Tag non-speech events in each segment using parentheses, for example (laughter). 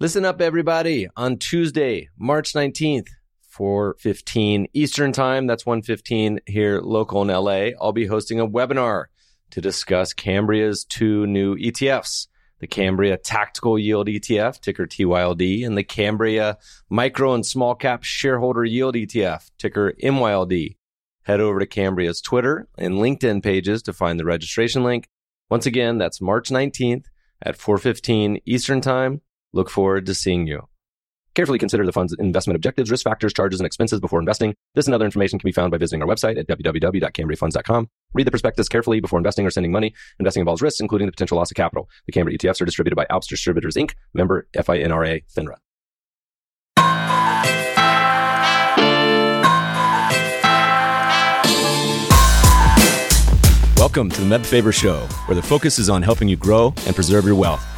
Listen up, everybody. On Tuesday, March 19th, 4.15 Eastern Time, that's 1.15 here local in LA, I'll be hosting a webinar to discuss Cambria's two new ETFs, the Cambria Tactical Yield ETF, ticker TYLD, and the Cambria Micro and Small Cap Shareholder Yield ETF, ticker MYLD. Head over to Cambria's Twitter and LinkedIn pages to find the registration link. Once again, that's March 19th at 4:15 Eastern Time. Look forward to seeing you. Carefully consider the fund's investment objectives, risk factors, charges, and expenses before investing. This and other information can be found by visiting our website at www.cambriafunds.com. Read the prospectus carefully before investing or sending money. Investing involves risks, including the potential loss of capital. The Cambria ETFs are distributed by Alps Distributors Inc., member FINRA FINRA. Welcome to the Meb Faber Show, where the focus is on helping you grow and preserve your wealth.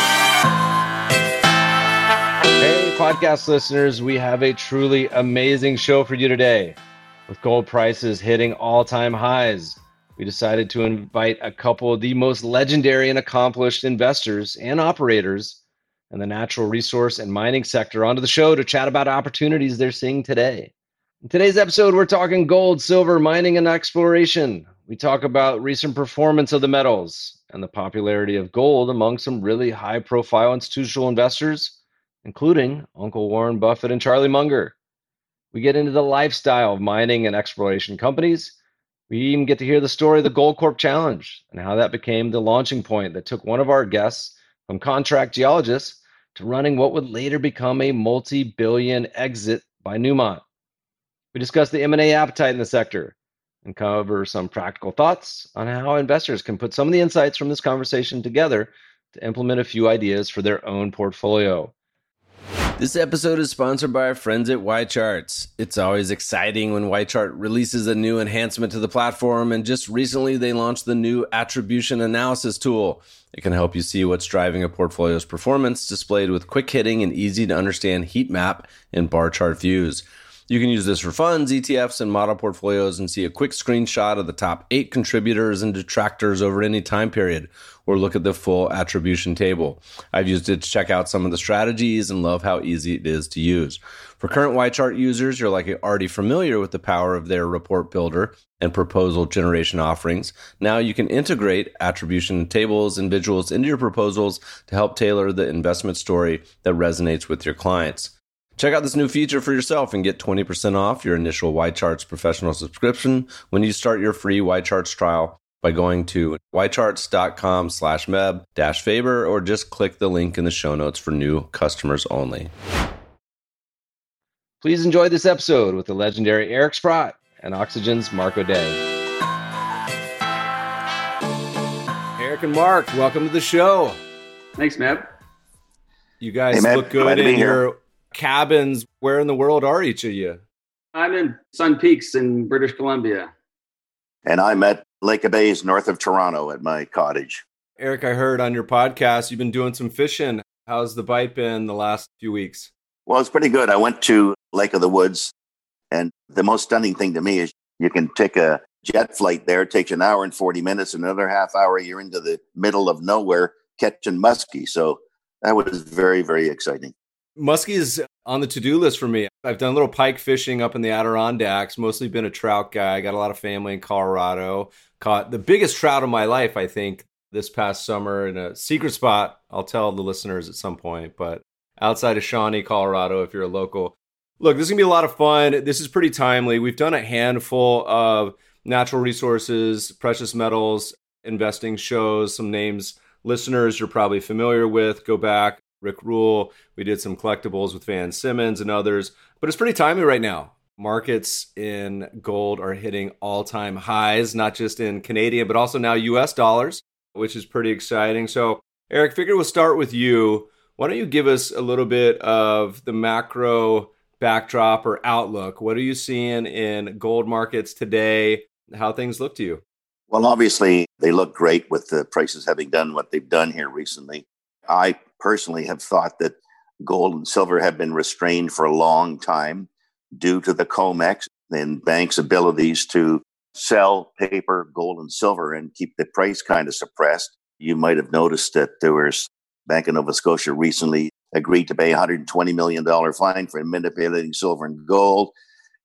podcast listeners, we have a truly amazing show for you today. With gold prices hitting all time highs, we decided to invite a couple of the most legendary and accomplished investors and operators in the natural resource and mining sector onto the show to chat about opportunities they're seeing today. In today's episode, we're talking gold, silver, mining, and exploration. We talk about recent performance of the metals and the popularity of gold among some really high profile institutional investors including Uncle Warren Buffett and Charlie Munger. We get into the lifestyle of mining and exploration companies. We even get to hear the story of the Goldcorp Challenge and how that became the launching point that took one of our guests from contract geologist to running what would later become a multi-billion exit by Newmont. We discuss the M&A appetite in the sector and cover some practical thoughts on how investors can put some of the insights from this conversation together to implement a few ideas for their own portfolio. This episode is sponsored by our friends at YCharts. It's always exciting when YChart releases a new enhancement to the platform, and just recently they launched the new attribution analysis tool. It can help you see what's driving a portfolio's performance, displayed with quick hitting and easy to understand heat map and bar chart views. You can use this for funds, ETFs, and model portfolios and see a quick screenshot of the top eight contributors and detractors over any time period, or look at the full attribution table. I've used it to check out some of the strategies and love how easy it is to use. For current YChart users, you're likely already familiar with the power of their report builder and proposal generation offerings. Now you can integrate attribution tables and visuals into your proposals to help tailor the investment story that resonates with your clients. Check out this new feature for yourself and get 20% off your initial YCharts professional subscription when you start your free YCharts trial by going to ycharts.com slash meb dash faber or just click the link in the show notes for new customers only. Please enjoy this episode with the legendary Eric Sprott and Oxygen's Mark O'Dea. Eric and Mark, welcome to the show. Thanks, Meb. You guys hey, look good in your cabins. Where in the world are each of you? I'm in Sun Peaks in British Columbia. And I'm at Lake of Bays, north of Toronto, at my cottage. Eric, I heard on your podcast you've been doing some fishing. How's the bite been the last few weeks? Well, it's pretty good. I went to Lake of the Woods, and the most stunning thing to me is you can take a jet flight there. It takes an hour and 40 minutes. And another half hour, you're into the middle of nowhere catching muskie. So that was very, very exciting. Muskie is on the to-do list for me. I've done a little pike fishing up in the Adirondacks, mostly been a trout guy. I got a lot of family in Colorado. Caught the biggest trout of my life, I think, this past summer in a secret spot. I'll tell the listeners at some point, but outside of Shawnee, Colorado, if you're a local. Look, this is going to be a lot of fun. This is pretty timely. We've done a handful of natural resources, precious metals, investing shows, some names listeners you're probably familiar with. Go back Rick Rule. We did some collectibles with Van Simmons and others, but it's pretty timely right now. Markets in gold are hitting all time highs, not just in Canadian, but also now US dollars, which is pretty exciting. So, Eric, figured we'll start with you. Why don't you give us a little bit of the macro backdrop or outlook? What are you seeing in gold markets today? How things look to you? Well, obviously, they look great with the prices having done what they've done here recently. I personally have thought that gold and silver have been restrained for a long time due to the COMEX and banks' abilities to sell paper, gold, and silver and keep the price kind of suppressed. You might have noticed that there was Bank of Nova Scotia recently agreed to pay $120 million fine for manipulating silver and gold.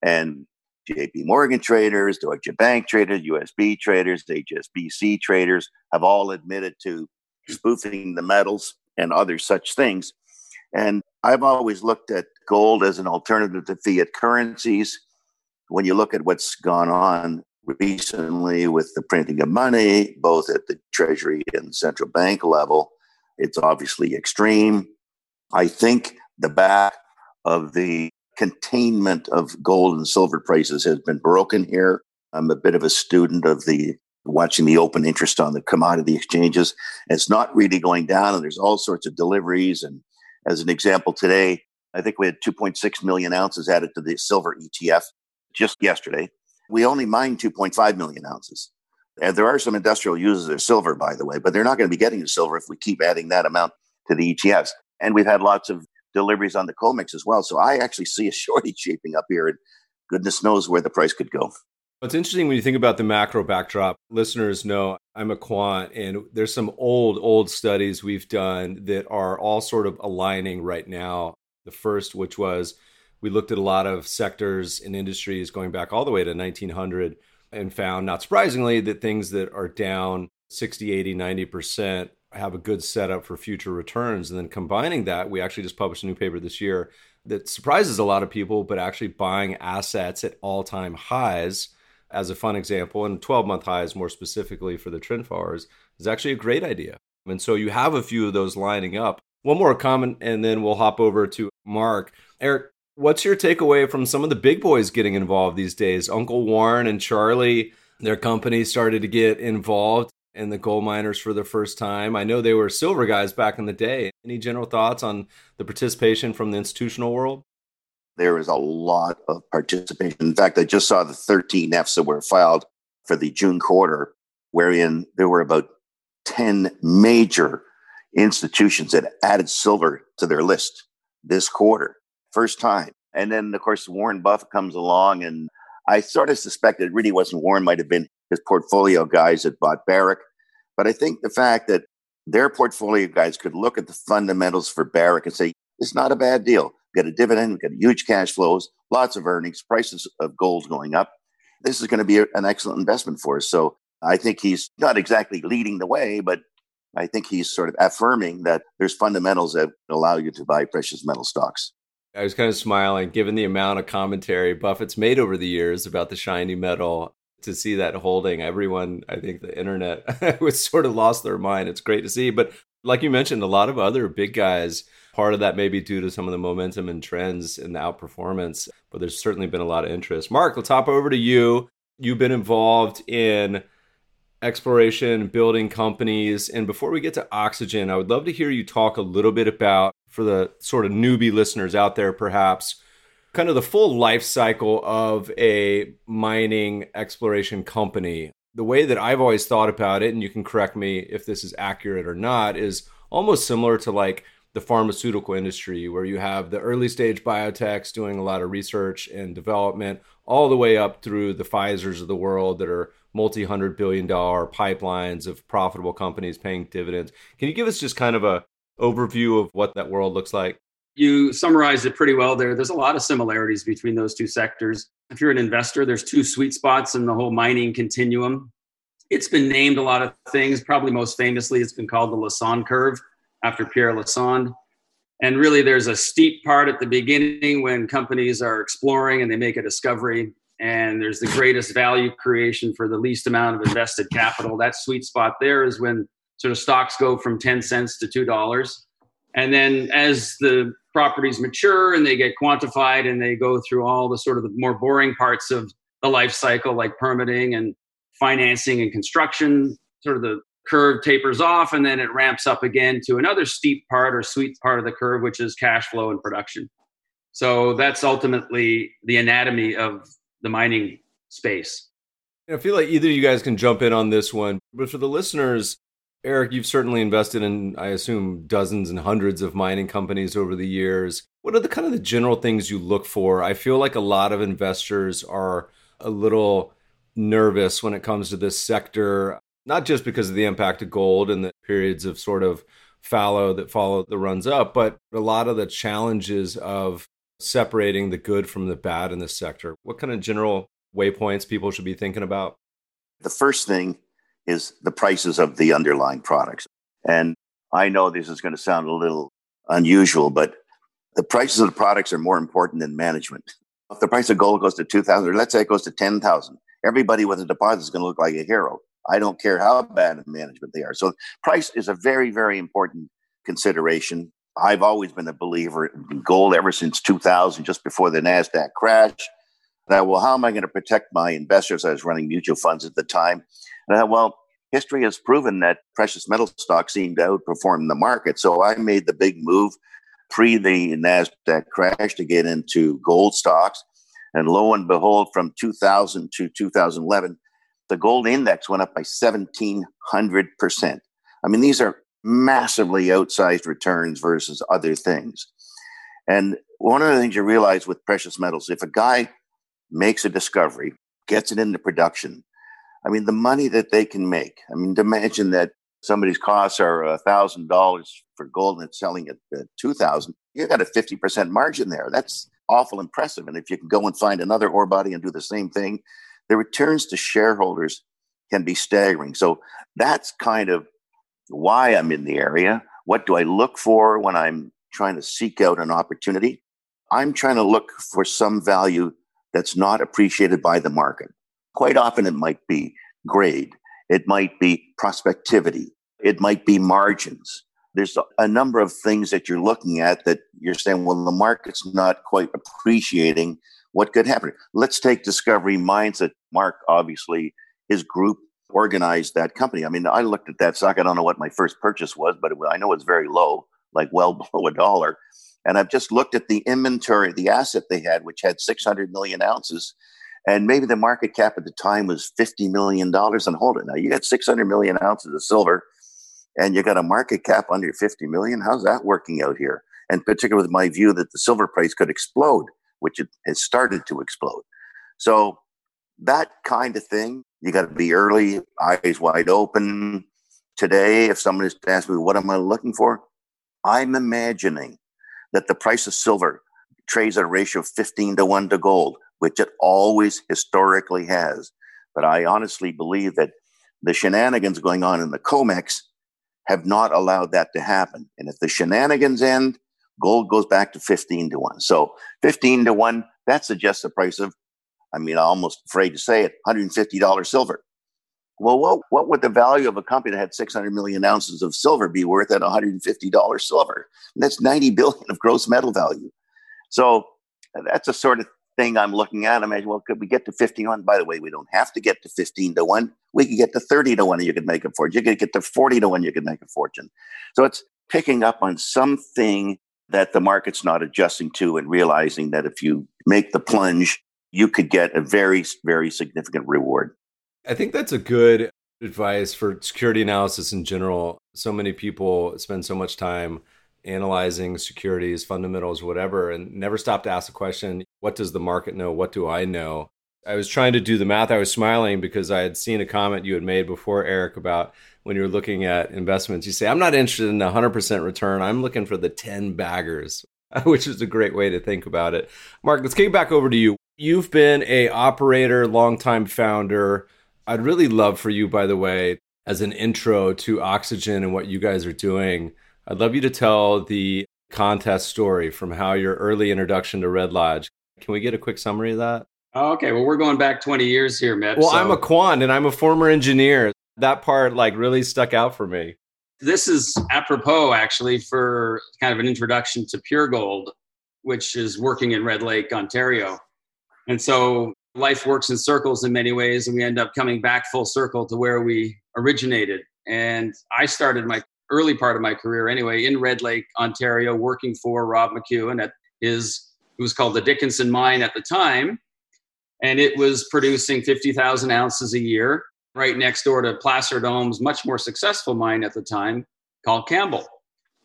And JP Morgan traders, Deutsche Bank traders, USB traders, HSBC traders have all admitted to spoofing the metals and other such things. And I've always looked at gold as an alternative to fiat currencies. When you look at what's gone on recently with the printing of money, both at the Treasury and central bank level, it's obviously extreme. I think the back of the containment of gold and silver prices has been broken here. I'm a bit of a student of the watching the open interest on the commodity exchanges. It's not really going down, and there's all sorts of deliveries. And as an example, today, I think we had 2.6 million ounces added to the silver ETF just yesterday. We only mine 2.5 million ounces. And there are some industrial users of silver, by the way, but they're not going to be getting the silver if we keep adding that amount to the ETFs. And we've had lots of deliveries on the COMEX as well. So I actually see a (laughs) shortage shaping up here, and goodness knows where the price could go. It's interesting when you think about the macro backdrop. Listeners know I'm a quant, and there's some old, old studies we've done that are all sort of aligning right now. The first, which was we looked at a lot of sectors and industries going back all the way to 1900 and found, not surprisingly, that things that are down 60, 80, 90% have a good setup for future returns. And then combining that, we actually just published a new paper this year that surprises a lot of people, but actually buying assets at all time highs as a fun example, and 12 month highs more specifically for the trend followers is actually a great idea. And so you have a few of those lining up. One more comment, and then we'll hop over to Mark. Eric, what's your takeaway from some of the big boys getting involved these days? Uncle Warren and Charlie, their company started to get involved in the gold miners for the first time. I know they were silver guys back in the day. Any general thoughts on the participation from the institutional world? There is a lot of participation. In fact, I just saw the 13 Fs that were filed for the June quarter, wherein there were about 10 major institutions that added silver to their list this quarter. First time. And then, of course, Warren Buffett comes along, and I sort of suspect it really wasn't Warren, might have been his portfolio guys that bought Barrick. But I think the fact that their portfolio guys could look at the fundamentals for Barrick and say, it's not a bad deal. Get a dividend, we get huge cash flows, lots of earnings, prices of gold going up. This is going to be an excellent investment for us. So I think he's not exactly leading the way, but I think he's sort of affirming that there's fundamentals that allow you to buy precious metal stocks. I was kind of smiling given the amount of commentary Buffett's made over the years about the shiny metal to see that holding. Everyone, I think the internet (laughs) was sort of lost their mind. It's great to see. But like you mentioned, a lot of other big guys, part of that may be due to some of the momentum and trends in the outperformance, but there's certainly been a lot of interest. Mark, let's hop over to you. You've been involved in exploration, building companies. And before we get to oxygen, I would love to hear you talk a little bit about, for the sort of newbie listeners out there, perhaps, kind of the full life cycle of a mining exploration company. The way that I've always thought about it, and you can correct me if this is accurate or not, is almost similar to like the pharmaceutical industry, where you have the early stage biotechs doing a lot of research and development, all the way up through the Pfizer's of the world that are multi hundred billion dollar pipelines of profitable companies paying dividends. Can you give us just kind of a overview of what that world looks like? you summarized it pretty well there. There's a lot of similarities between those two sectors. If you're an investor, there's two sweet spots in the whole mining continuum. It's been named a lot of things. Probably most famously, it's been called the Lassonde curve after Pierre Lassonde. And really, there's a steep part at the beginning when companies are exploring and they make a discovery. And there's the greatest value creation for the least amount of invested capital. That sweet spot there is when sort of stocks go from 10 cents to $2. And then as the properties mature and they get quantified and they go through all the sort of the more boring parts of the life cycle like permitting and financing and construction sort of the curve tapers off and then it ramps up again to another steep part or sweet part of the curve which is cash flow and production So that's ultimately the anatomy of the mining space. I feel like either you guys can jump in on this one, but for the listeners, Eric, you've certainly invested in, I assume, dozens and hundreds of mining companies over the years. What are the kind of the general things you look for? I feel like a lot of investors are a little nervous when it comes to this sector, not just because of the impact of gold and the periods of sort of fallow that follow the runs up, but a lot of the challenges of separating the good from the bad in this sector. What kind of general waypoints people should be thinking about? The first thing is the prices of the underlying products. And I know this is going to sound a little unusual, but the prices of the products are more important than management. If the price of gold goes to 2000 or let's say it goes to 10,000, everybody with a deposit is going to look like a hero. I don't care how bad of management they are. So price is a very, very important consideration. I've always been a believer in gold ever since 2000, just before the NASDAQ crash. That, well, how am I going to protect my investors? I was running mutual funds at the time. And I well, history has proven that precious metal stocks seem to outperform the market. So I made the big move pre the NASDAQ crash to get into gold stocks. And lo and behold, from 2000 to 2011, the gold index went up by 1700%. I mean, these are massively outsized returns versus other things. And one of the things you realize with precious metals, if a guy makes a discovery, gets it into production, I mean, the money that they can make. I mean, to imagine that somebody's costs are a thousand dollars for gold and it's selling at two thousand, you've got a fifty percent margin there. That's awful impressive. And if you can go and find another ore body and do the same thing, the returns to shareholders can be staggering. So that's kind of why I'm in the area. What do I look for when I'm trying to seek out an opportunity? I'm trying to look for some value that's not appreciated by the market. Quite often, it might be grade, it might be prospectivity, it might be margins. There's a number of things that you're looking at that you're saying, well, the market's not quite appreciating what could happen. Let's take Discovery Mines that Mark, obviously, his group organized that company. I mean, I looked at that stock. I don't know what my first purchase was, but it, I know it's very low, like well (laughs) below a dollar. And I've just looked at the inventory, the asset they had, which had 600 million ounces and maybe the market cap at the time was $50 million and hold it. Now you got 600 million ounces of silver and you got a market cap under 50 million. How's that working out here? And particularly with my view that the silver price could explode, which it has started to explode. So that kind of thing, you got to be early, eyes wide open. Today, if somebody's asked me, what am I looking for? I'm imagining that the price of silver trades at a ratio of 15 to 1 to gold which it always historically has. But I honestly believe that the shenanigans going on in the COMEX have not allowed that to happen. And if the shenanigans end, gold goes back to 15 to 1. So 15 to 1, that suggests the price of, I mean, I'm almost afraid to say it, $150 silver. Well, what, what would the value of a company that had 600 million ounces of silver be worth at $150 silver? And that's 90 billion of gross metal value. So that's the sort of thing I'm looking at. I'm well, could we get to 15 By the way, we don't have to get to 15 to 1. We could get to 30 to 1 and you could make a fortune. You could get to 40 to 1, you could make a fortune. So it's picking up on something that the market's not adjusting to and realizing that if you make the plunge, you could get a very, very significant reward. I think that's a good advice for security analysis in general. So many people spend so much time analyzing securities, fundamentals, whatever, and never stop to ask the question what does the market know? What do I know? I was trying to do the math. I was smiling because I had seen a comment you had made before, Eric, about when you're looking at investments. You say, I'm not interested in a 100% return. I'm looking for the 10 baggers, (laughs) which is a great way to think about it. Mark, let's get back over to you. You've been a operator, longtime founder. I'd really love for you, by the way, as an intro to Oxygen and what you guys are doing I'd love you to tell the contest story from how your early introduction to Red Lake. Can we get a quick summary of that? Oh, okay. Well, we're going back 20 years here, Meb. Well, so. I'm a quant and I'm a former engineer. That part like really stuck out for me. This is apropos actually for kind of an introduction to Pure Gold, which is working in Red Lake, Ontario. And so life works in circles in many ways, and we end up coming back full circle to where we originated. And I started my early part of my career anyway in Red Lake, Ontario, working for Rob McEwen at his It was called the Dickenson Mine at the time, and it was producing 50,000 ounces a year right next door to Placer Dome's much more successful mine at the time called Campbell.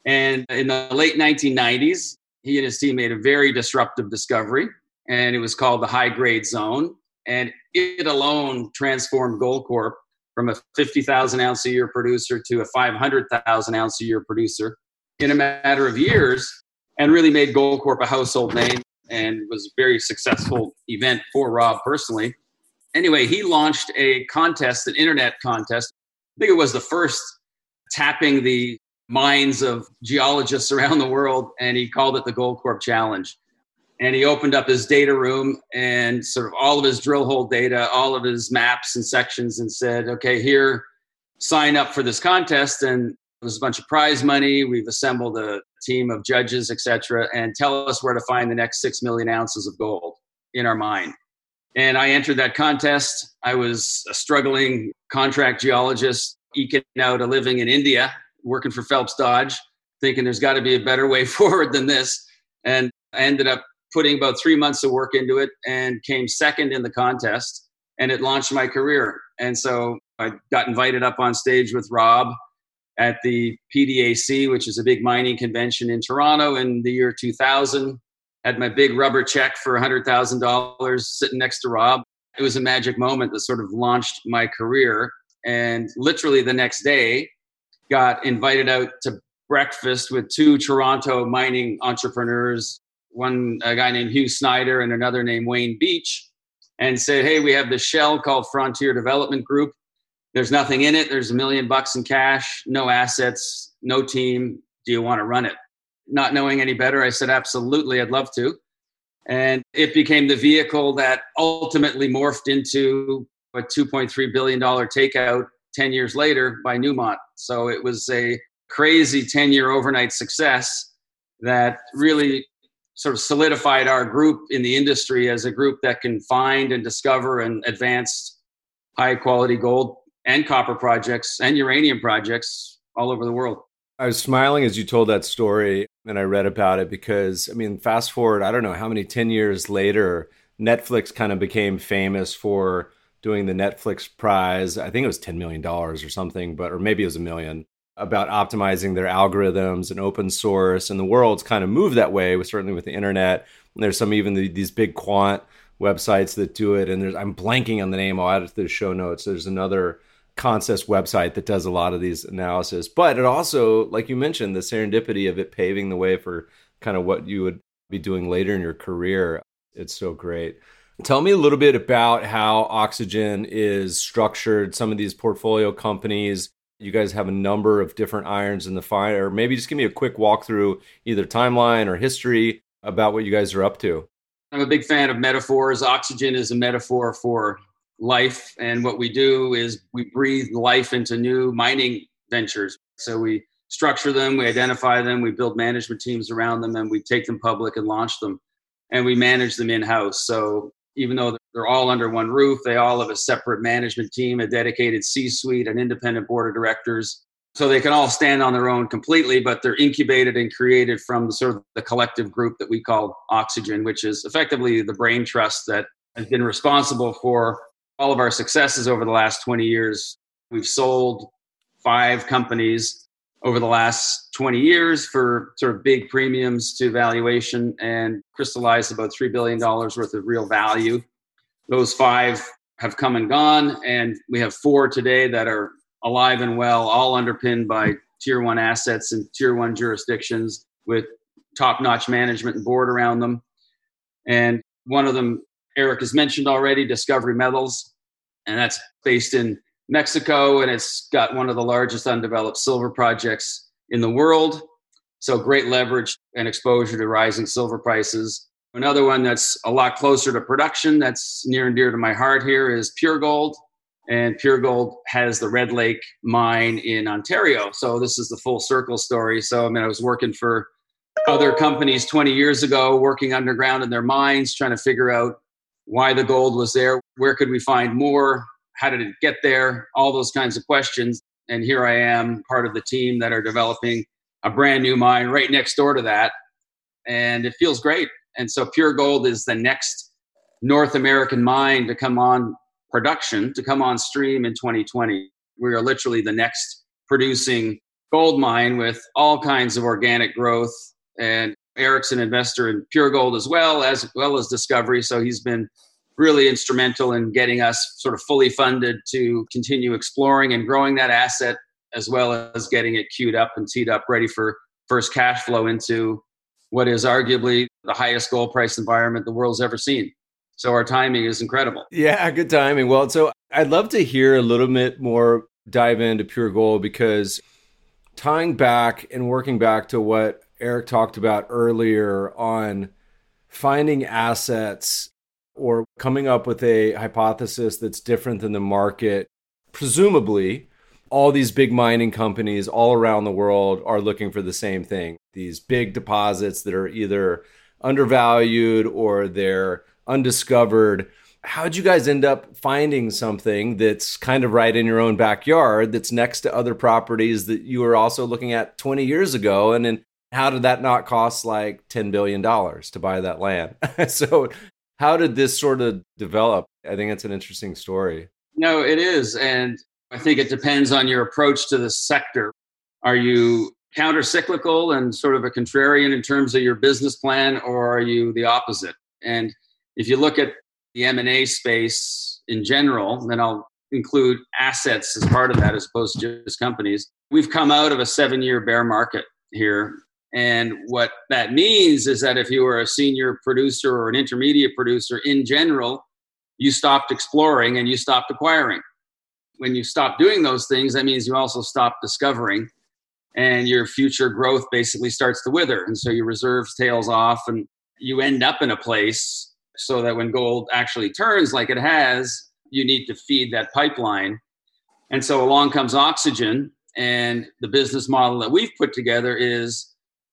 And in the late 1990s, he and his team made a very disruptive discovery, and it was called the high grade zone. And it alone transformed Goldcorp from a 50,000 ounce a year producer to a 500,000 ounce a year producer in a matter of years and really made Goldcorp a household name and was a very successful event for Rob personally. Anyway, he launched a contest, an internet contest. I think it was the first tapping the minds of geologists around the world, and he called it the Goldcorp Challenge. And he opened up his data room and sort of all of his drill hole data, all of his maps and sections, and said, okay, here, sign up for this contest. And there's a bunch of prize money. We've assembled a team of judges, etc., and tell us where to find the next six million ounces of gold in our mine. And I entered that contest. I was a struggling contract geologist, eking out a living in India, working for Phelps Dodge, thinking there's got to be a better way (laughs) forward than this. And I ended up putting about three months of work into it and came second in the contest. And it launched my career. And so I got invited up on stage with Rob at the PDAC, which is a big mining convention in Toronto in the year 2000. Had my big rubber check for $100,000 sitting next to Rob. It was a magic moment that sort of launched my career. And literally the next day, got invited out to breakfast with two Toronto mining entrepreneurs, one a guy named Hugh Snyder and another named Wayne Beach, and said, "Hey, we have this shell called Fronteer Development Group. There's nothing in it. There's a million bucks in cash, no assets, no team. Do you want to run it?" Not knowing any better, I said, "Absolutely, I'd love to." And it became the vehicle that ultimately morphed into a $2.3 billion takeout 10 years later by Newmont. So it was a crazy 10 year overnight success that really sort of solidified our group in the industry as a group that can find and discover and advance high quality gold and copper projects and uranium projects all over the world. I was smiling as you told that story and I read about it because, I mean, fast forward, I don't know how many 10 years later, Netflix kind of became famous for doing the Netflix prize. I think it was $10 million or something, but, or maybe it was a million about optimizing their algorithms and open source. And the world's kind of moved that way, certainly with the internet. And there's some even the, these big quant websites that do it. And there's, I'm blanking on the name. I'll add it to the show notes. There's another Consys website that does a lot of these analysis. But it also, like you mentioned, the serendipity of it paving the way for kind of what you would be doing later in your career. It's so great. Tell me a little bit about how Oxygen is structured, some of these portfolio companies. You guys have a number of different irons in the fire. Or maybe just give me a quick walkthrough, either timeline or history about what you guys are up to. I'm a big fan of metaphors. Oxygen is a metaphor for life. And what we do is we breathe life into new mining ventures. So we structure them, we identify them, we build management teams around them, and we take them public and launch them. And we manage them in house. So even though they're all under one roof, they all have a separate management team, a dedicated C suite, an independent board of directors. So they can all stand on their own completely, but they're incubated and created from the sort of the collective group that we call Oxygen, which is effectively the brain trust that has been responsible for all of our successes over the last 20 years. We've sold five companies over the last 20 years for sort of big premiums to valuation and crystallized about $3 billion worth of real value. Those five have come and gone, and we have four today that are alive and well, all underpinned by tier one assets and tier one jurisdictions with top notch management and board around them. And one of them, Eric has mentioned already, Discovery Metals, and that's based in Mexico, and it's got one of the largest undeveloped silver projects in the world. So great leverage and exposure to rising silver prices. Another one that's a lot closer to production, that's near and dear to my heart here, is Pure Gold. And Pure Gold has the Red Lake mine in Ontario. So this is the full circle story. So I mean, I was working for other companies 20 years ago, working underground in their mines, trying to figure out why the gold was there, where could we find more, how did it get there? All those kinds of questions. And here I am, part of the team that are developing a brand new mine right next door to that. And it feels great. And so Pure Gold is the next North American mine to come on production, to come on stream in 2020. We are literally the next producing gold mine with all kinds of organic growth. And Eric's an investor in Pure Gold as well as well as Discovery, so he's been really instrumental in getting us sort of fully funded to continue exploring and growing that asset, as well as getting it queued up and teed up, ready for first cash flow into what is arguably the highest gold price environment the world's ever seen. So our timing is incredible. Yeah, good timing. Well, so I'd love to hear a little bit more dive into Pure Gold because tying back and working back to what Eric talked about earlier on finding assets or coming up with a hypothesis that's different than the market, presumably all these big mining companies all around the world are looking for the same thing these big deposits that are either undervalued or they're undiscovered. How'd you guys end up finding something that's kind of right in your own backyard that's next to other properties that you were also looking at 20 years ago? And then how did that not cost like $10 billion to buy that land? (laughs) so, how did this sort of develop? I think it's an interesting story. No, it is. And I think it depends on your approach to the sector. Are you counter cyclical and sort of a contrarian in terms of your business plan, or are you the opposite? And if you look at the M&A space in general, then I'll include assets as part of that as opposed to just companies. We've come out of a seven year bear market here. And what that means is that if you were a senior producer or an intermediate producer in general, you stopped exploring and you stopped acquiring. When you stop doing those things, that means you also stop discovering and your future growth basically starts to wither. And so your reserves tails off and you end up in a place so that when gold actually turns like it has, you need to feed that pipeline. And so along comes oxygen. And the business model that we've put together is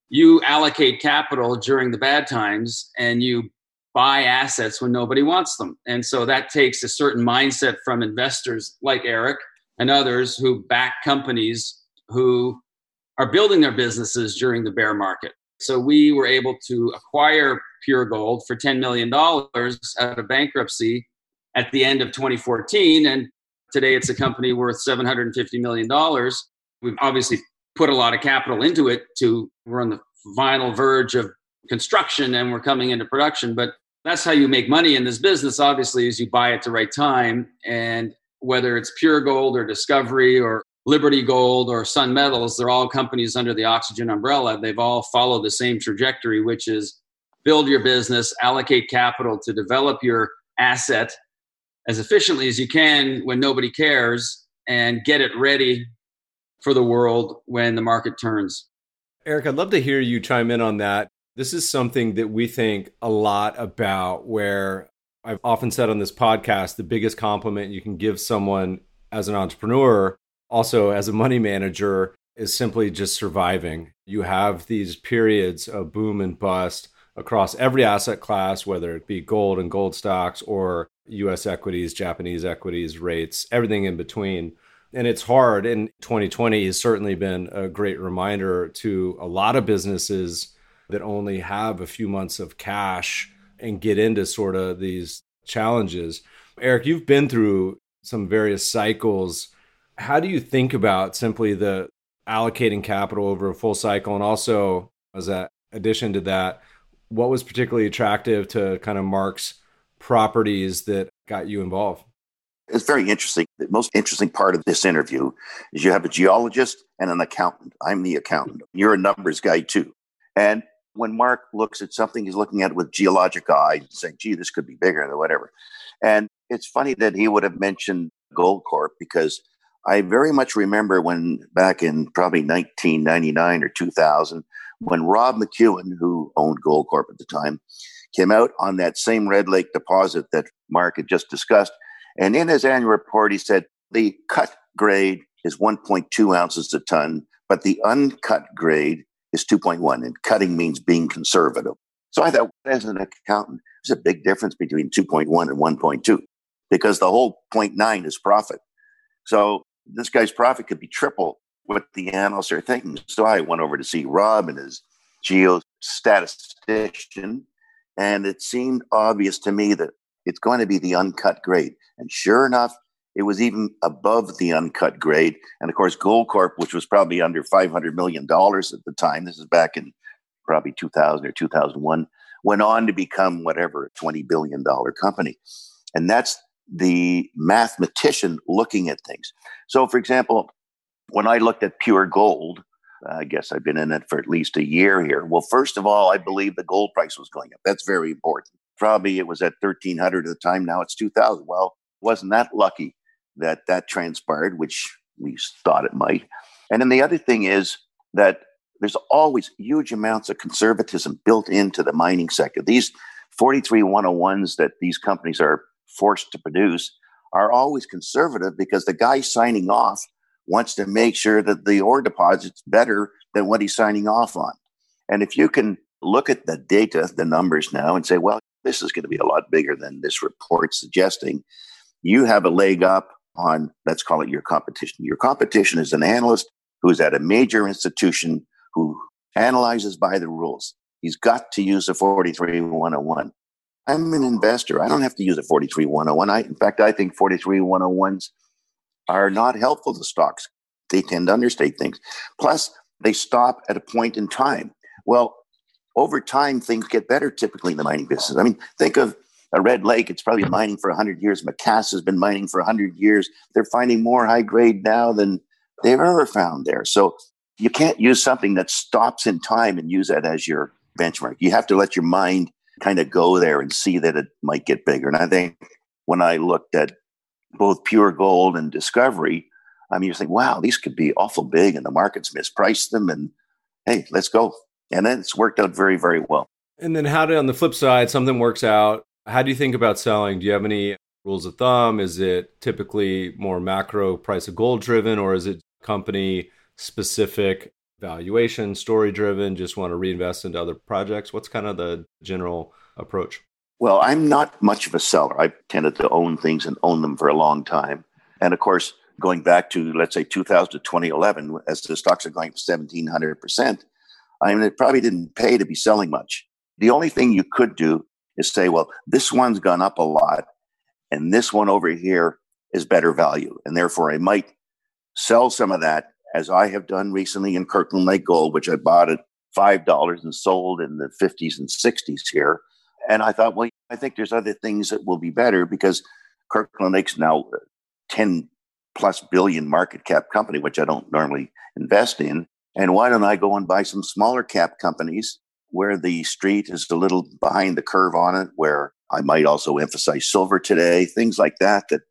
you allocate capital during the bad times and you buy assets when nobody wants them. And so that takes a certain mindset from investors like Eric and others who back companies who are building their businesses during the bear market. So we were able to acquire Pure Gold for $10 million out of bankruptcy at the end of 2014. And today it's a company worth $750 million. We've obviously put a lot of capital into it to, we're on the final verge of construction and we're coming into production. But that's how you make money in this business, obviously, is you buy at the right time. And whether it's Pure Gold or Discovery or Liberty Gold or Sun Metals, they're all companies under the Oxygen umbrella. They've all followed the same trajectory, which is build your business, allocate capital to develop your asset as efficiently as you can when nobody cares, and get it ready for the world when the market turns. Eric, I'd love to hear you chime in on that. This is something that we think a lot about, where I've often said on this podcast the biggest compliment you can give someone as an entrepreneur also as a money manager is simply just surviving. You have these periods of boom and bust across every asset class, whether it be gold and gold stocks or US equities, Japanese equities, rates, everything in between. And it's hard. And 2020 has certainly been a great reminder to a lot of businesses that only have a few months of cash and get into sort of these challenges. Eric, you've been through some various cycles how do you think about simply the allocating capital over a full cycle and also as an addition to that what was particularly attractive to kind of mark's properties that got you involved it's very interesting. The most interesting part of this interview is you have a geologist and an accountant. I'm the accountant. You're a numbers guy too. And when mark looks at something he's looking at it with geologic eye saying gee this could be bigger or whatever. And it's funny that he would have mentioned Goldcorp because I very much remember when back in probably 1999 or 2000, when Rob McEwen, who owned Goldcorp at the time, came out on that same Red Lake deposit that Mark had just discussed. And in his annual report, he said the cut grade is 1.2 ounces a ton, but the uncut grade is 2.1. And cutting means being conservative. So I thought, as an accountant, there's a big difference between 2.1 and 1.2 because the whole 0.9 is profit. So this guy's profit could be triple what the analysts are thinking. So I went over to see Rob and his geostatistician, And it seemed obvious to me that it's going to be the uncut grade. And sure enough, it was even above the uncut grade. And of course, Goldcorp, which was probably under $500 million at the time, this is back in probably 2000 or 2001, went on to become whatever, a $20 billion company. And that's the mathematician looking at things. So, for example, when I looked at pure gold, I guess I've been in it for at least a year here. Well, first of all, I believe the gold price was going up. That's very important. Probably it was at 1300 at the time. Now it's 2000. Well, wasn't that lucky that that transpired, which we thought it might. And then the other thing is that there's always huge amounts of conservatism built into the mining sector. These 43 101s that these companies are forced to produce are always conservative because the guy signing off wants to make sure that the ore deposit's better than what he's signing off on. And if you can look at the data, the numbers now, and say, well, this is going to be a lot bigger than this report suggesting, you have a leg up on, let's call it your competition. Your competition is an analyst who's at a major institution who analyzes by the rules. He's got to use a 43101. I'm an investor. I don't have to use a 43101. I, in fact, I think 43101s are not helpful to stocks. They tend to understate things. Plus, they stop at a point in time. Well, over time, things get better typically in the mining business. I mean, think of a Red Lake, it's probably mining for 100 years. Macassa has been mining for 100 years. They're finding more high grade now than they've ever found there. So you can't use something that stops in time and use that as your benchmark. You have to let your mind kind of go there and see that it might get bigger. And I think when I looked at both pure gold and discovery, I mean, you think, wow, these could be awful big and the market's mispriced them. And hey, let's go. And then it's worked out very, very well. And then how did, on the flip side, something works out how do you think about selling? Do you have any rules of thumb? Is it typically more macro price of gold driven, or is it company specific valuation, story driven, just want to reinvest into other projects? What's kind of the general approach? Well, I'm not much of a seller. I've tended to own things and own them for a long time. And of course, going back to, let's say, 2000 to 2011, as the stocks are going 1700%, I mean, it probably didn't pay to be selling much. The only thing you could do is say, well, this one's gone up a lot, and this one over here is better value. And therefore, I might sell some of that, as I have done recently in Kirkland Lake Gold, which I bought at $5 and sold in the 50s and 60s here. And I thought, well, I think there's other things that will be better because Kirkland Lake's now 10 plus billion market cap company, which I don't normally invest in. And why don't I go and buy some smaller cap companies where the street is a little behind the curve on it, where I might also emphasize silver today, things like that, that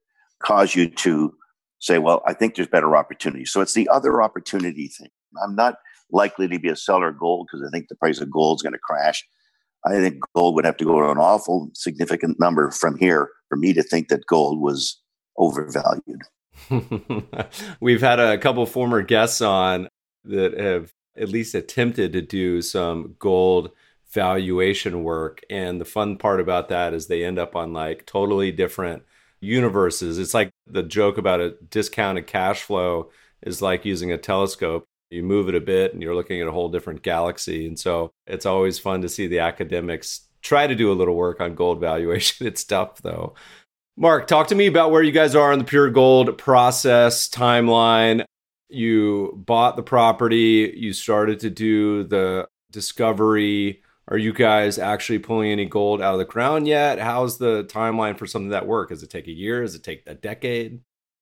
cause you to say, well, I think there's better opportunities. So it's the other opportunity thing. I'm not likely to be a seller of gold because I think the price of gold is going to crash. I think gold would have to go to an awful significant number from here for me to think that gold was overvalued. (laughs) We've had a couple former guests on that have at least attempted to do some gold valuation work. And the fun part about that is they end up on like totally different universes. It's like the joke about a discounted cash flow is like using a telescope. You move it a bit and you're looking at a whole different galaxy. And so it's always fun to see the academics try to do a little work on gold (laughs) valuation. It's tough though. Mark, talk to me about where you guys are in the pure gold process timeline you bought the property, you started to do the discovery. Are you guys actually pulling any gold out of the ground yet? How's the timeline for something that work? Does it take a year? Does it take a decade?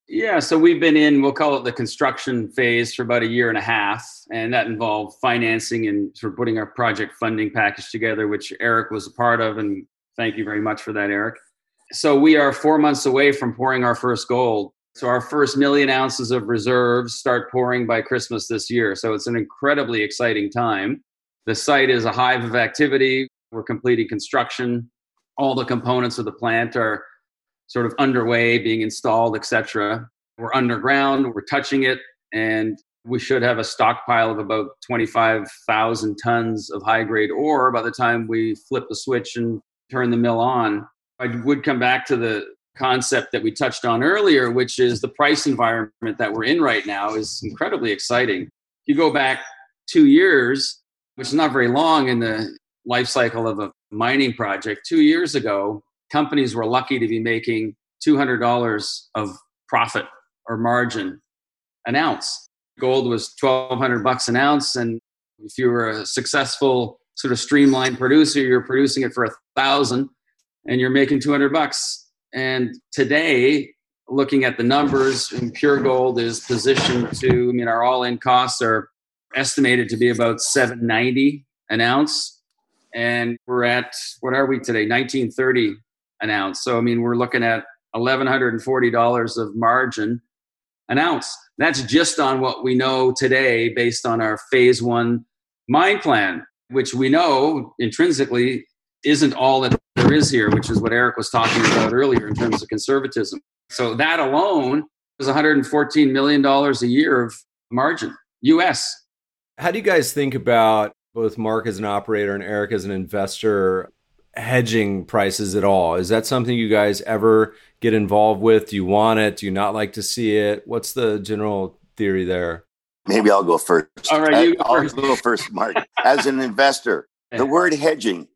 Yeah, so we've been in, we'll call it the construction phase for about a year and a half. And that involved financing and sort of putting our project funding package together, which Eric was a part of. And thank you very much for that, Eric. So we are four months away from pouring our first gold. So our first million ounces of reserves start pouring by Christmas this year. So it's an incredibly exciting time. The site is a hive of activity. We're completing construction. All the components of the plant are sort of underway, being installed, etc. We're underground, we're touching it, and we should have a stockpile of about 25,000 tons of high grade ore by the time we flip the switch and turn the mill on. I would come back to the concept that we touched on earlier, which is the price environment that we're in right now is incredibly exciting. If you go back two years, which is not very long in the life cycle of a mining project, two years ago, companies were lucky to be making $200 of profit or margin an ounce. Gold was 1200 bucks an ounce. And if you were a successful sort of streamlined producer, you're producing it for a thousand and you're making 200 bucks. And today, looking at the numbers, pure gold is positioned to, I mean, our all in costs are estimated to be about 790 an ounce. And we're at, what are we today? 1930 an ounce. So, I mean, we're looking at $1,140 of margin an ounce. That's just on what we know today based on our phase one mine plan, which we know intrinsically isn't all that there is here, which is what Eric was talking about earlier in terms of conservatism. So that alone is $114 million a year of margin, US. How do you guys think about both Mark as an operator and Eric as an investor hedging prices at all? Is that something you guys ever get involved with? Do you want it? Do you not like to see it? What's the general theory there? Maybe I'll go first. All right, you go I'll go first, Mark. As an investor, the (laughs) word hedging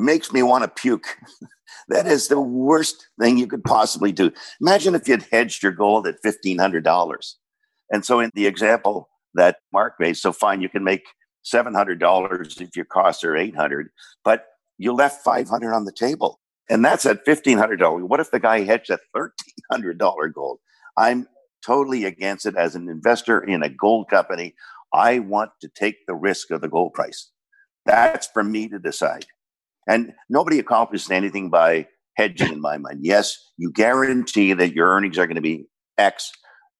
makes me want to puke. (laughs) that is the worst thing you could possibly do. Imagine if you'd hedged your gold at $1,500. And so, in the example that Mark made, so fine, you can make $700 if your costs are 800 but you left 500 on the table. And that's at $1,500. What if the guy hedged at $1,300 gold? I'm totally against it as an investor in a gold company. I want to take the risk of the gold price. That's for me to decide. And nobody accomplishes anything by hedging in my mind. Yes, you guarantee that your earnings are going to be X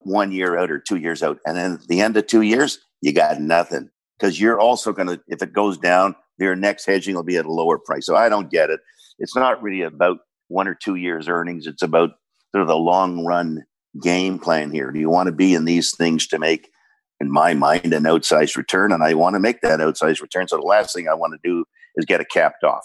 one year out or two years out. And then at the end of two years, you got nothing because you're also going to, if it goes down, your next hedging will be at a lower price. So I don't get it. It's not really about one or two years earnings. It's about sort of the long run game plan here. Do you want to be in these things to make, in my mind, an outsized return? And I want to make that outsized return. So the last thing I want to do is get it capped off.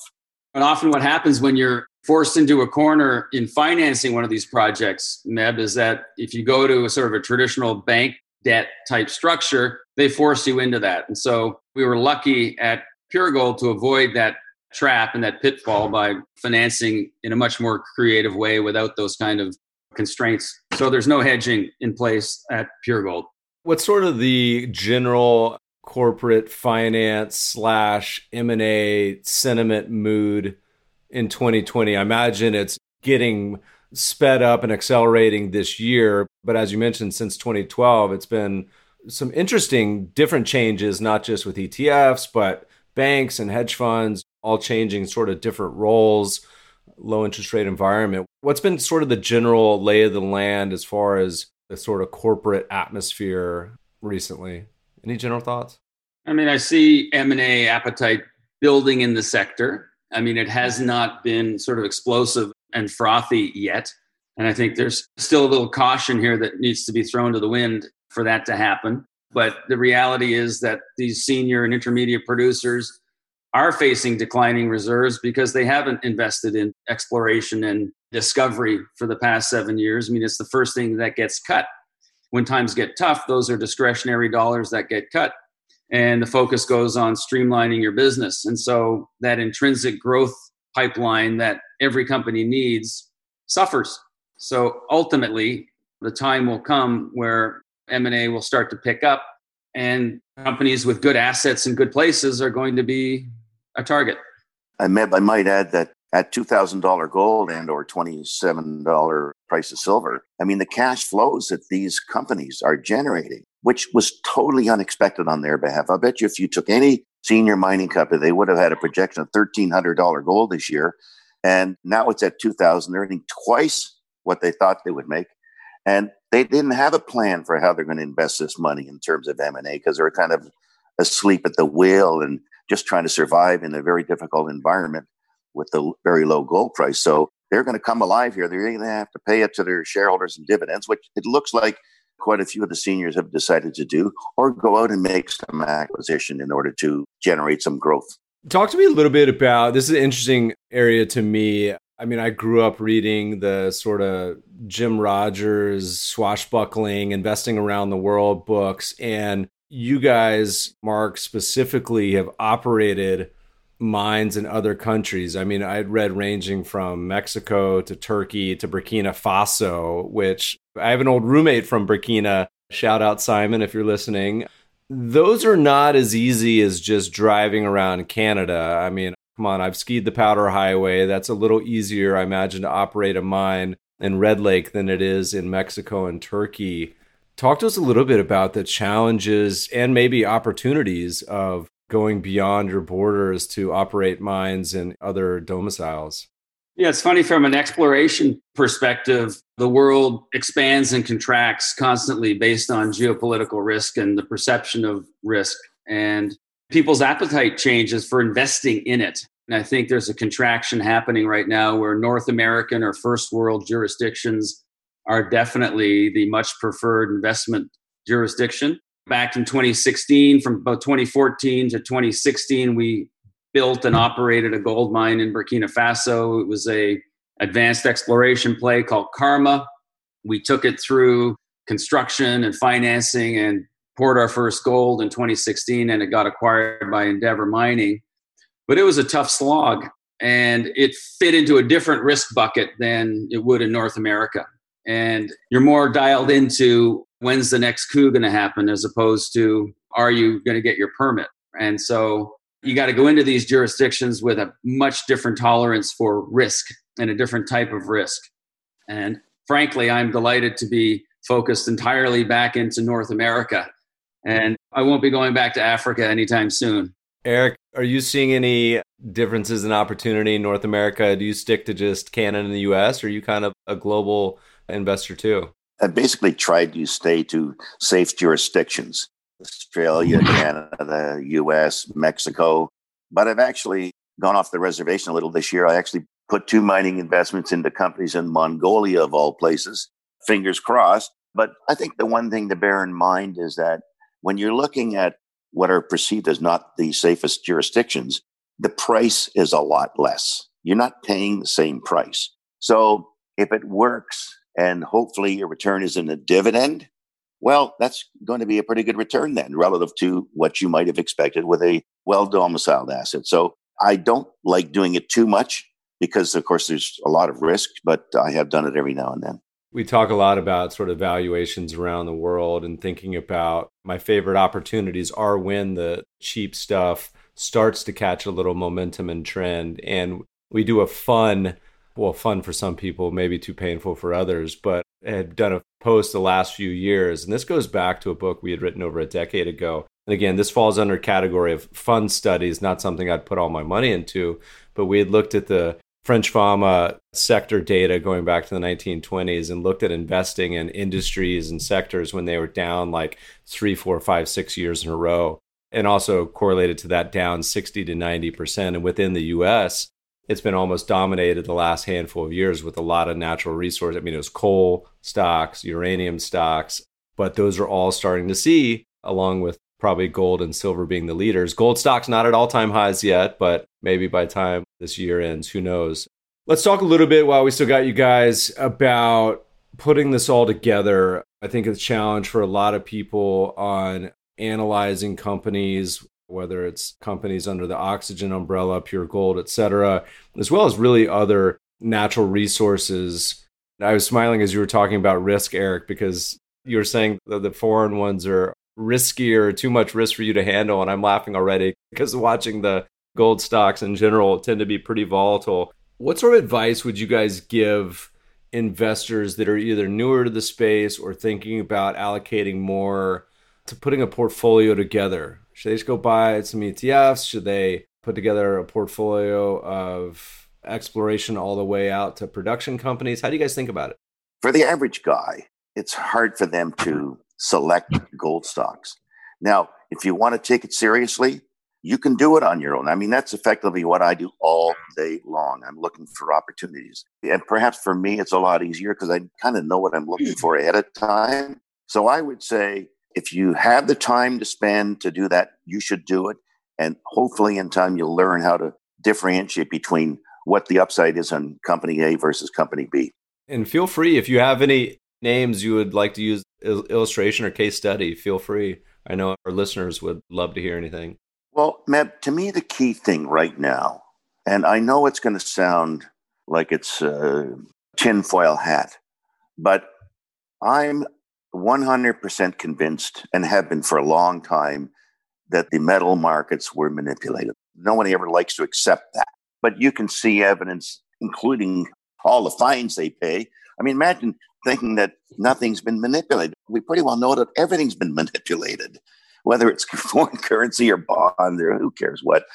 And often what happens when you're forced into a corner in financing one of these projects, Meb, is that if you go to a sort of a traditional bank debt type structure, they force you into that. And so we were lucky at Pure Gold to avoid that trap and that pitfall by financing in a much more creative way without those kind of constraints. So there's no hedging in place at Pure Gold. What's sort of the general corporate finance slash M&A sentiment mood in 2020? I imagine it's getting sped up and accelerating this year. But as you mentioned, since 2012, it's been some interesting different changes, not just with ETFs, but banks and hedge funds all changing sort of different roles, low interest rate environment. What's been sort of the general lay of the land as far as the sort of corporate atmosphere recently? Any general thoughts? I mean, I see M&A appetite building in the sector. I mean, it has not been sort of explosive and frothy yet. And I think there's still a little caution here that needs to be thrown to the wind for that to happen. But the reality is that these senior and intermediate producers are facing declining reserves because they haven't invested in exploration and discovery for the past seven years. I mean, it's the first thing that gets cut. When times get tough, those are discretionary dollars that get cut. And the focus goes on streamlining your business. And so that intrinsic growth pipeline that every company needs suffers. So ultimately, the time will come where M&A will start to pick up and companies with good assets in good places are going to be a target. I, may, I might add that at $2,000 gold and or $27 price of silver, I mean, the cash flows that these companies are generating, which was totally unexpected on their behalf. I bet you if you took any senior mining company, they would have had a projection of $1,300 gold this year. And now it's at 2000 They're earning twice what they thought they would make. And they didn't have a plan for how they're going to invest this money in terms of M&A because they're kind of asleep at the wheel and just trying to survive in a very difficult environment with the very low gold price. So they're going to come alive here. They're going to have to pay it to their shareholders in dividends, which it looks like quite a few of the seniors have decided to do, or go out and make some acquisition in order to generate some growth. Talk to me a little bit about this is an interesting area to me. I mean, I grew up reading the sort of Jim Rogers swashbuckling, investing around the world books. And you guys, Mark, specifically have operated mines in other countries. I mean, I'd read ranging from Mexico to Turkey to Burkina Faso, which I have an old roommate from Burkina. Shout out Simon if you're listening. Those are not as easy as just driving around Canada. I mean, come on, I've skied the Powder Highway. That's a little easier, I imagine, to operate a mine in Red Lake than it is in Mexico and Turkey. Talk to us a little bit about the challenges and maybe opportunities of going beyond your borders to operate mines in other domiciles. Yeah, it's funny from an exploration perspective, the world expands and contracts constantly based on geopolitical risk and the perception of risk. And people's appetite changes for investing in it. And I think there's a contraction happening right now where North American or first world jurisdictions are definitely the much preferred investment jurisdiction. Back in 2016, from about 2014 to 2016, we built and operated a gold mine in Burkina Faso. It was a advanced exploration play called Karma. We took it through construction and financing and poured our first gold in 2016 and it got acquired by Endeavour Mining. But it was a tough slog and it fit into a different risk bucket than it would in North America. And you're more dialed into when's the next coup going to happen as opposed to are you going to get your permit? And so you got to go into these jurisdictions with a much different tolerance for risk and a different type of risk. And frankly, I'm delighted to be focused entirely back into North America and I won't be going back to Africa anytime soon. Eric, are you seeing any differences in opportunity in North America? Do you stick to just Canada and the US, or are you kind of a global investor too? I basically tried to stay to safe jurisdictions Australia, mm-hmm. Canada, US, Mexico. But I've actually gone off the reservation a little this year. I actually put two mining investments into companies in Mongolia, of all places. Fingers crossed. But I think the one thing to bear in mind is that when you're looking at what are perceived as not the safest jurisdictions, the price is a lot less. You're not paying the same price. So if it works and hopefully your return is in a dividend, well, that's going to be a pretty good return then relative to what you might have expected with a well domiciled asset. So I don't like doing it too much because, of course, there's a lot of risk, but I have done it every now and then we talk a lot about sort of valuations around the world and thinking about my favorite opportunities are when the cheap stuff starts to catch a little momentum and trend and we do a fun well fun for some people maybe too painful for others but had done a post the last few years and this goes back to a book we had written over a decade ago and again this falls under category of fun studies not something i'd put all my money into but we had looked at the French Fama sector data going back to the 1920s and looked at investing in industries and sectors when they were down like three, four, five, six years in a row. And also correlated to that down 60 to 90%. And within the US, it's been almost dominated the last handful of years with a lot of natural resources. I mean, it was coal stocks, uranium stocks, but those are all starting to see, along with probably gold and silver being the leaders. Gold stocks not at all time highs yet, but maybe by time this year ends, who knows. Let's talk a little bit while we still got you guys about putting this all together. I think it's a challenge for a lot of people on analyzing companies, whether it's companies under the oxygen umbrella, pure gold, et cetera, as well as really other natural resources. I was smiling as you were talking about risk, Eric, because you were saying that the foreign ones are riskier, too much risk for you to handle. And I'm laughing already because watching the gold stocks in general tend to be pretty volatile. What sort of advice would you guys give investors that are either newer to the space or thinking about allocating more to putting a portfolio together? Should they just go buy some ETFs? Should they put together a portfolio of exploration all the way out to production companies? How do you guys think about it? For the average guy, it's hard for them to select gold stocks. Now, if you want to take it seriously, you can do it on your own. I mean, that's effectively what I do all day long. I'm looking for opportunities. And perhaps for me, it's a lot easier because I kind of know what I'm looking hmm. for ahead of time. So I would say if you have the time to spend to do that, you should do it. And hopefully, in time, you'll learn how to differentiate between what the upside is on company A versus company B. And feel free if you have any names you would like to use illustration or case study, feel free. I know our listeners would love to hear anything. Well, Meb, to me, the key thing right now, and I know it's going to sound like it's a tinfoil hat, but I'm 100% convinced and have been for a long time that the metal markets were manipulated. No one ever likes to accept that. But you can see evidence, including all the fines they pay. I mean, imagine thinking that nothing's been manipulated. We pretty well know that everything's been (laughs) manipulated, whether it's (laughs) foreign currency or bond or who cares what.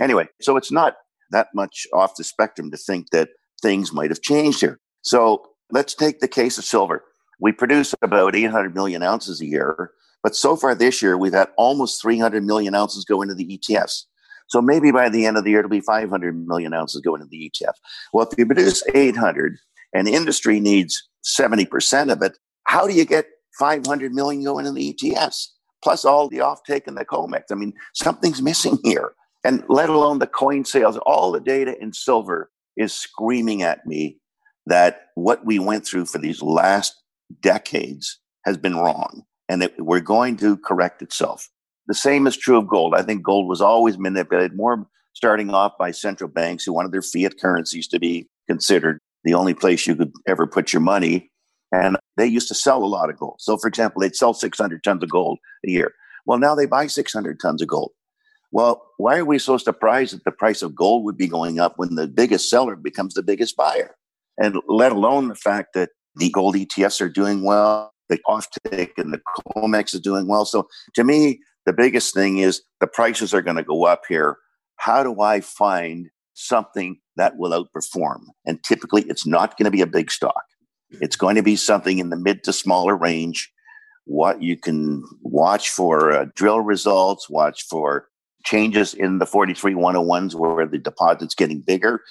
Anyway, so it's not that much off the spectrum to think that things might have changed here. So let's take the case of silver. We produce about 800 million ounces a year, but so far this year, we've had almost 300 million ounces go into the ETFs. So maybe by the end of the year, it'll be 500 million ounces going into the ETF. Well, if you produce 800 and industry needs 70% of it, how do you get 500 million going in the ETFs? Plus all the offtake and the COMEX. I mean, something's missing here. And let alone the coin sales, all the data in silver is screaming at me that what we went through for these last decades has been wrong and that we're going to correct itself. The same is true of gold. I think gold was always manipulated, more starting off by central banks who wanted their fiat currencies to be considered the only place you could ever put your money. And they used to sell a lot of gold. So, for example, they'd sell 600 tons of gold a year. Well, now they buy 600 tons of gold. Well, why are we so surprised that the price of gold would be going up when the biggest seller becomes the biggest buyer? And let alone the fact that the gold ETFs are doing well, the offtake and the COMEX is doing well. So to me, the biggest thing is the prices are going to go up here. How do I find something that will outperform? And typically, it's not going to be a big stock. It's going to be something in the mid to smaller range. What you can watch for uh, drill results, watch for changes in the 43101s where the deposit's getting bigger,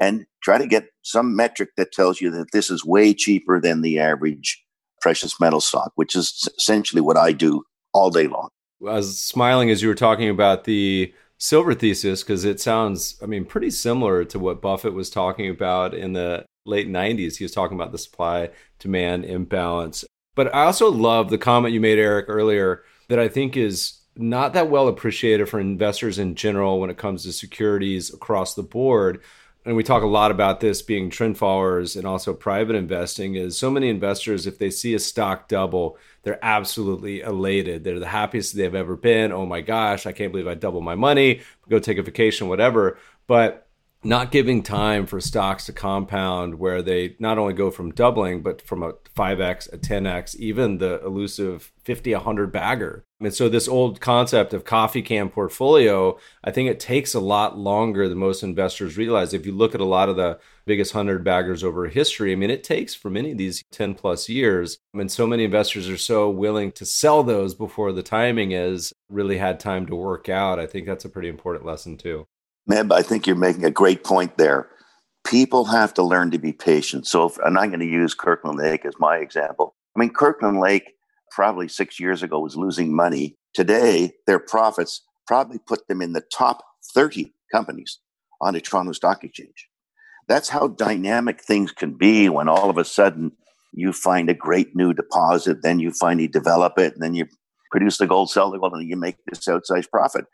and try to get some metric that tells you that this is way cheaper than the average precious metal stock, which is essentially what I do all day long. I was smiling as you were talking about the silver thesis because it sounds, I mean, pretty similar to what Buffett was talking about in the late 90s. He was talking about the supply demand imbalance. But I also love the comment you made, Eric, earlier that I think is not that well appreciated for investors in general when it comes to securities across the board and we talk a lot about this being trend followers and also private investing is so many investors if they see a stock double they're absolutely elated. They're the happiest they've ever been. Oh my gosh i can't believe i doubled my money. Go take a vacation whatever. But not giving time for stocks to compound where they not only go from doubling but from a 5x a 10x even the elusive 50 100 bagger. And so this old concept of coffee can portfolio i think it takes a lot longer than most investors realize. If you look at a lot of the biggest 100 baggers over history i mean it takes for many of these 10 plus years. I and so many investors are so willing to sell those before the timing is really had time to work out. I think that's a pretty important lesson too Meb, I think you're making a great point there. People have to learn to be patient. So, if, and I'm going to use Kirkland Lake as my example. I mean, Kirkland Lake probably six years ago was losing money. Today, their profits probably put them in the top 30 companies on the Toronto Stock Exchange. That's how dynamic things can be when all of a sudden you find a great new deposit, then you finally develop it, and then you produce the gold, sell the gold, and you make this outsized profit.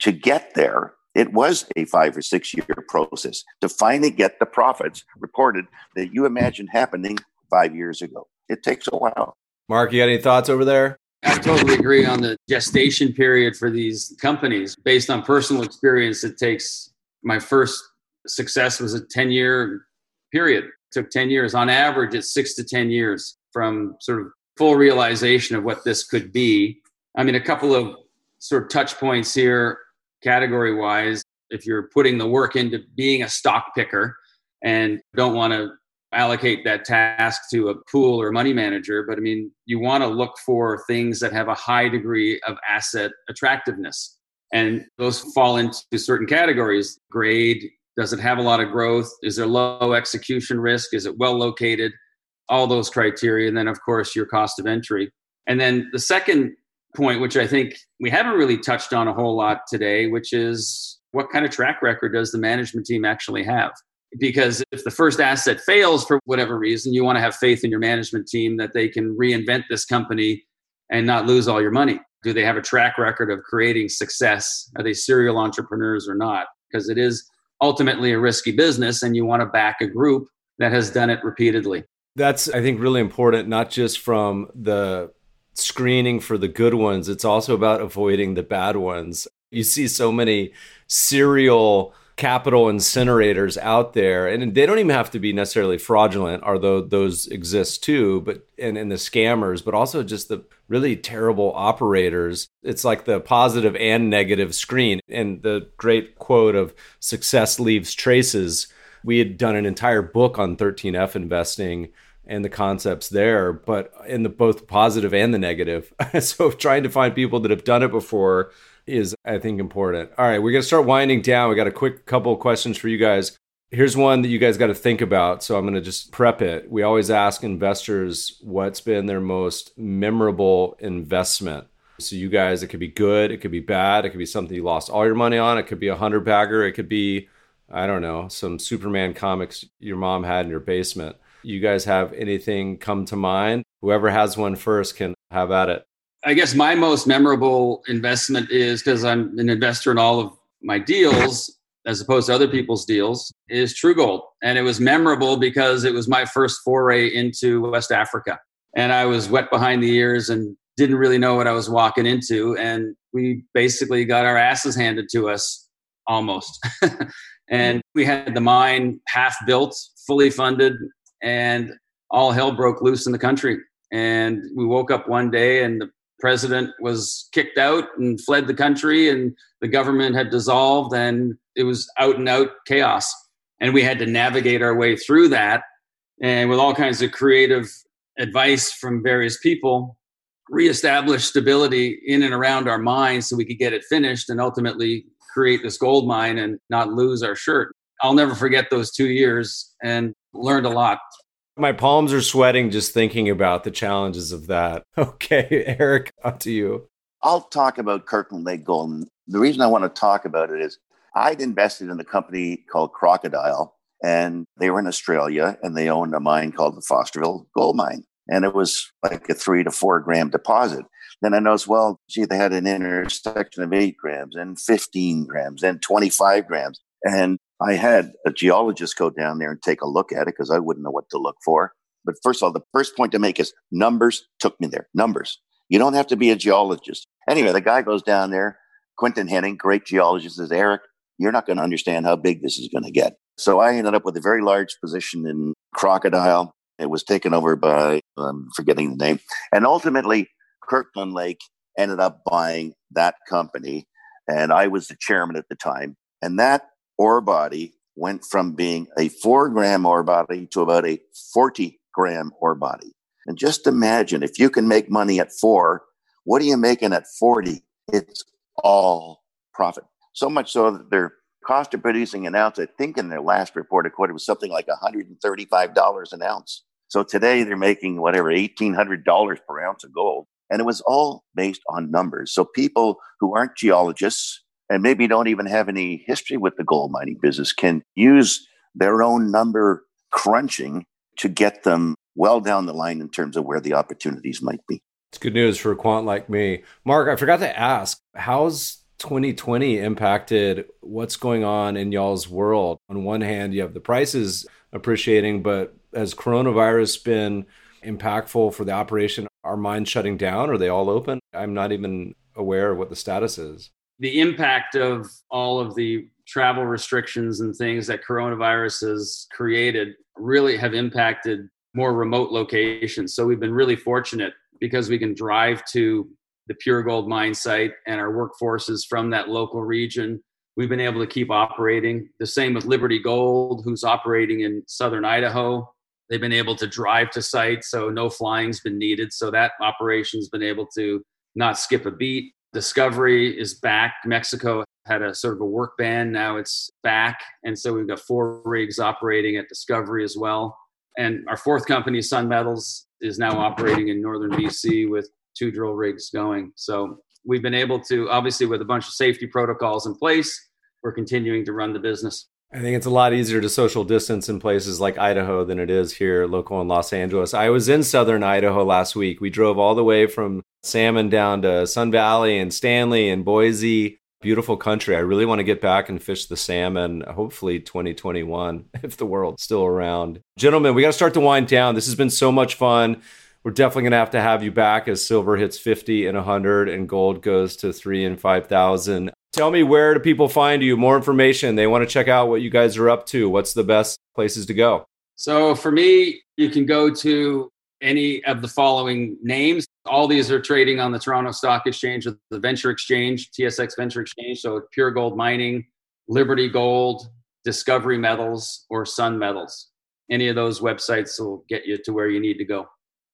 To get there, it was a five or six year process to finally get the profits reported that you imagined happening five years ago. It takes a while. Mark, you got any thoughts over there? I totally agree on the gestation period for these companies. Based on personal experience, it takes my first success was a 10 year period. It took 10 years. On average, it's six to 10 years from sort of full realization of what this could be. I mean, a couple of sort of touch points here category wise, if you're putting the work into being a stock picker and don't want to allocate that task to a pool or money manager, but I mean, you want to look for things that have a high degree of asset attractiveness. And those fall into certain categories. Grade, does it have a lot of growth? Is there low execution risk? Is it well located? All those criteria. And then, of course, your cost of entry. And then the second point, which I think we haven't really touched on a whole lot today, which is what kind of track record does the management team actually have? Because if the first asset fails for whatever reason, you want to have faith in your management team that they can reinvent this company and not lose all your money. Do they have a track record of creating success? Are they serial entrepreneurs or not? Because it is ultimately a risky business and you want to back a group that has done it repeatedly. That's, I think, really important, not just from the screening for the good ones, it's also about avoiding the bad ones. You see so many serial capital incinerators out there and they don't even have to be necessarily fraudulent although those exist too but and, and the scammers but also just the really terrible operators it's like the positive and negative screen and the great quote of success leaves traces we had done an entire book on 13f investing and the concepts there but in the both positive and the negative (laughs) so trying to find people that have done it before is, I think, important. All right, we're going to start winding down. We got a quick couple of questions for you guys. Here's one that you guys got to think about. So I'm going to just prep it. We always ask investors what's been their most memorable investment. So you guys, it could be good, it could be bad, it could be something you lost all your money on, it could be a hundred bagger, it could be, I don't know, some Superman comics your mom had in your basement. You guys have anything come to mind? Whoever has one first can have at it. I guess my most memorable investment is because I'm an investor in all of my deals as opposed to other people's deals is True Gold. And it was memorable because it was my first foray into West Africa. And I was wet behind the ears and didn't really know what I was walking into. And we basically got our asses handed to us almost. (laughs) and we had the mine half built, fully funded, and all hell broke loose in the country. And we woke up one day and the president was kicked out and fled the country and the government had dissolved and it was out and out chaos and we had to navigate our way through that and with all kinds of creative advice from various people reestablish stability in and around our mine so we could get it finished and ultimately create this gold mine and not lose our shirt i'll never forget those two years and learned a lot my palms are sweating just thinking about the challenges of that. (laughs) Okay, Eric, up to you. I'll talk about Kirkland Lake Gold. The reason I want to talk about it is I'd invested in a company called Crocodile, and they were in Australia, and they owned a mine called the Fosterville Gold Mine. And it was like a three to four gram deposit. Then I noticed, well, gee, they had an intersection of eight grams and 15 grams and 25 grams. And I had a geologist go down there and take a look at it because I wouldn't know what to look for. But first of all, the first point to make is numbers took me there. Numbers. You don't have to be a geologist. Anyway, the guy goes down there. Quinton Hennigh, great geologist, says, Eric, you're not going to understand how big this is going to get. So I ended up with a very large position in Crocodile. It was taken over by, I'm forgetting the name. And ultimately, Kirkland Lake ended up buying that company. And I was the chairman at the time. And that ore body went from being a four gram ore body to about a 40 gram ore body. And just imagine if you can make money at four, what are you making at 40? It's all profit. So much so that their cost of producing an ounce, I think in their last reported quarter was something like $135 an ounce. So today they're making whatever, $1,800 per ounce of gold. And it was all based on numbers. So people who aren't geologists, and maybe don't even have any history with the gold mining business can use their own number crunching to get them well down the line in terms of where the opportunities might be. It's good news for a quant like me. Mark, I forgot to ask, how's 2020 impacted what's going on in y'all's world? On one hand, you have the prices appreciating, but has coronavirus been impactful for the operation? Are mines shutting down? Are they all open? I'm not even aware of what the status is the impact of all of the travel restrictions and things that coronavirus has created really have impacted more remote locations. So we've been really fortunate because we can drive to the Pure Gold mine site and our workforce is from that local region. We've been able to keep operating. The same with Liberty Gold, who's operating in southern Idaho. They've been able to drive to site, so no flying's been needed. So that operation's been able to not skip a beat. Discovery is back. Mexico had a sort of a work ban. Now it's back. And so we've got four rigs operating at Discovery as well. And our fourth company, Sun Metals, is now operating in northern BC with two drill rigs going. So we've been able to, obviously, with a bunch of safety protocols in place, we're continuing to run the business. I think it's a lot easier to social distance in places like Idaho than it is here local in Los Angeles. I was in southern Idaho last week. We drove all the way from salmon down to Sun Valley and Stanley and Boise. Beautiful country. I really want to get back and fish the salmon, hopefully 2021, (laughs) if the world's still around. Gentlemen, we got to start to wind down. This has been so much fun. We're definitely going to have to have you back as silver hits 50 and 100 and gold goes to 3 and 5,000. Tell me where do people find you? More information. They want to check out what you guys are up to. What's the best places to go? So for me, you can go to any of the following names. All these are trading on the Toronto Stock Exchange or the Venture Exchange, TSX Venture Exchange. So Pure Gold Mining, Liberty Gold, Discovery Metals, or Sun Metals. Any of those websites will get you to where you need to go.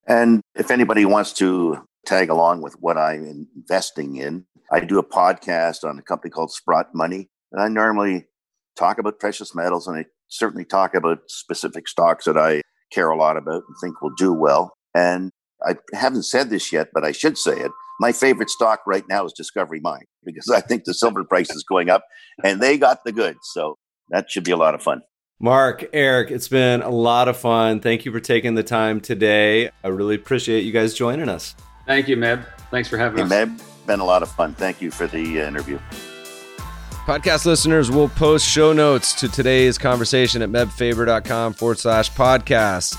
And if anybody wants to tag along with what I'm investing in, I do a podcast on a company called Sprott Money. And I normally talk about precious metals and I certainly talk about specific stocks that I care a lot about and think will do well. And I haven't said this yet, but I should say it. My favorite stock right now is Discovery Mine (laughs) because I think the silver price is going up and they got the goods. So that should be a lot of fun. Mark, Eric, it's been a lot of fun. Thank you for taking the time today. I really appreciate you guys joining us. Thank you, Meb. Thanks for having hey, us. Meb, been a lot of fun. Thank you for the uh, interview. Podcast listeners will post show notes to today's conversation at mebfaber.com forward slash podcast.